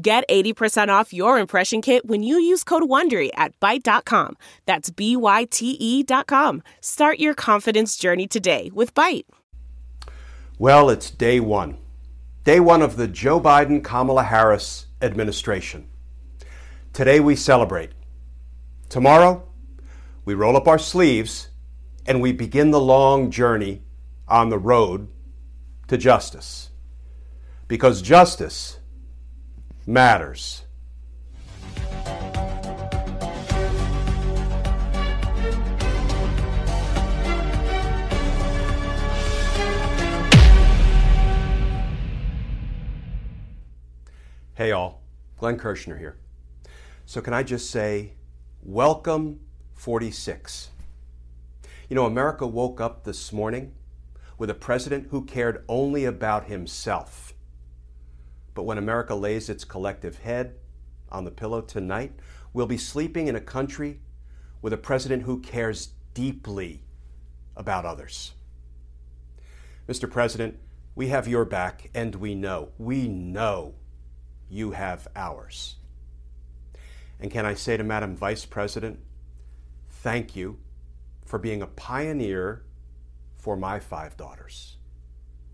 Get 80% off your impression kit when you use code WONDERY at Byte.com. That's B-Y-T-E dot com. Start your confidence journey today with Byte. Well, it's day one. Day one of the Joe Biden Kamala Harris administration. Today we celebrate. Tomorrow, we roll up our sleeves and we begin the long journey on the road to justice. Because justice matters. Hey, all. Glenn Kirschner here. So, can I just say, welcome 46. You know, America woke up this morning with a president who cared only about himself but when America lays its collective head on the pillow tonight, we'll be sleeping in a country with a president who cares deeply about others. Mr. President, we have your back, and we know, we know you have ours. And can I say to Madam Vice President, thank you for being a pioneer for my five daughters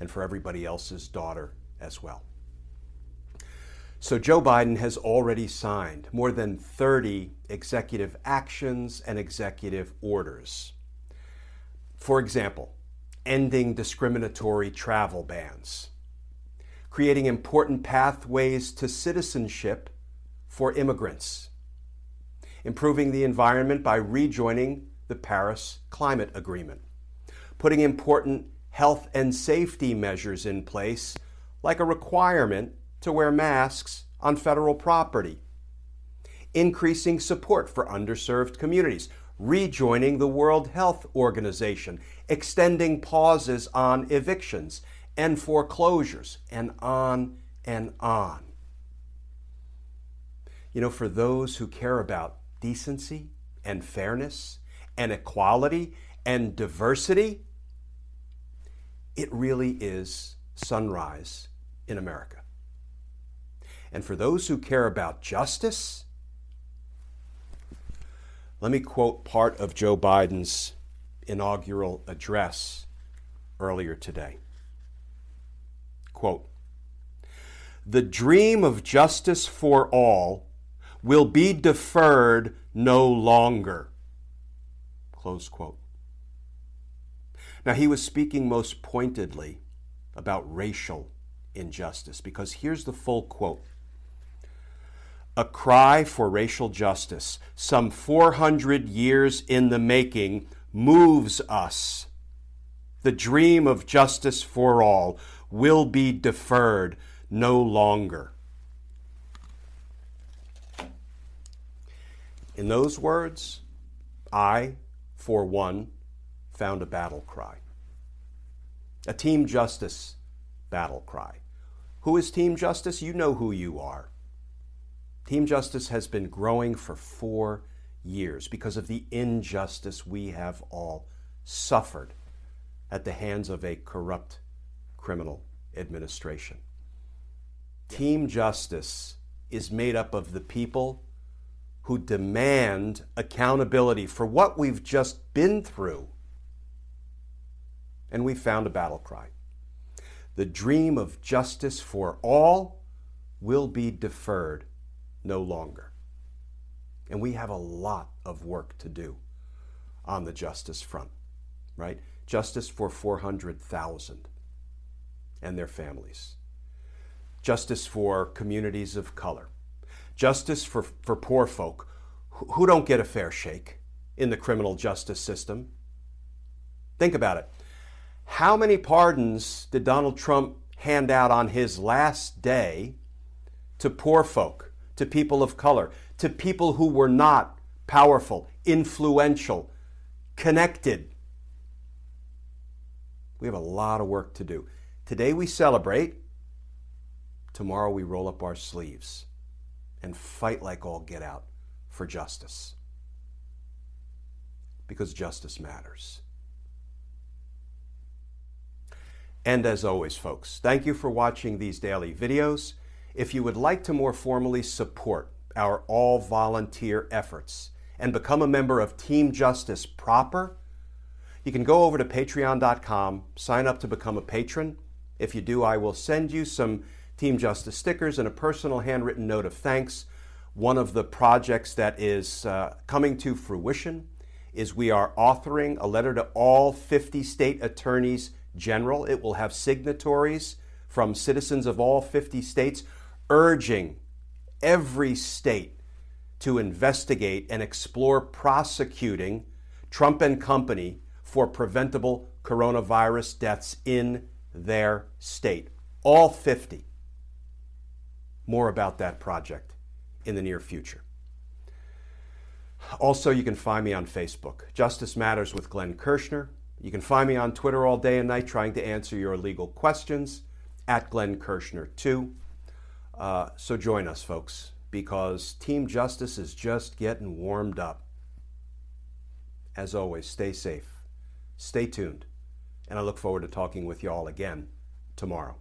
and for everybody else's daughter as well. So, Joe Biden has already signed more than 30 executive actions and executive orders. For example, ending discriminatory travel bans, creating important pathways to citizenship for immigrants, improving the environment by rejoining the Paris Climate Agreement, putting important health and safety measures in place, like a requirement to wear masks on federal property, increasing support for underserved communities, rejoining the World Health Organization, extending pauses on evictions and foreclosures, and on and on. You know, for those who care about decency and fairness and equality and diversity, it really is sunrise in America. And for those who care about justice, let me quote part of Joe Biden's inaugural address earlier today. Quote The dream of justice for all will be deferred no longer. Close quote. Now, he was speaking most pointedly about racial injustice because here's the full quote a cry for racial justice, some 400 years in the making, moves us. The dream of justice for all will be deferred no longer. In those words, I, for one, found a battle cry. A Team Justice battle cry. Who is Team Justice? You know who you are. Team Justice has been growing for four years because of the injustice we have all suffered at the hands of a corrupt criminal administration. Team Justice is made up of the people who demand accountability for what we've just been through. And we found a battle cry. The dream of justice for all will be deferred no longer. And we have a lot of work to do on the justice front, right? Justice for 400,000 and their families. Justice for communities of color. Justice for, for poor folk who don't get a fair shake in the criminal justice system. Think about it. How many pardons did Donald Trump hand out on his last day to poor folk? To people of color, to people who were not powerful, influential, connected. We have a lot of work to do. Today we celebrate, tomorrow we roll up our sleeves and fight like all get out for justice. Because justice matters. And as always, folks, thank you for watching these daily videos. If you would like to more formally support our all volunteer efforts and become a member of Team Justice proper, you can go over to patreon.com, sign up to become a patron. If you do, I will send you some Team Justice stickers and a personal handwritten note of thanks. One of the projects that is uh, coming to fruition is we are authoring a letter to all 50 state attorneys general. It will have signatories from citizens of all 50 states urging every state to investigate and explore prosecuting Trump and company for preventable coronavirus deaths in their state. All 50. More about that project in the near future. Also, you can find me on Facebook, Justice Matters with Glenn Kirschner. You can find me on Twitter all day and night trying to answer your legal questions at Glenn Kirschner 2. Uh, so join us, folks, because Team Justice is just getting warmed up. As always, stay safe, stay tuned, and I look forward to talking with you all again tomorrow.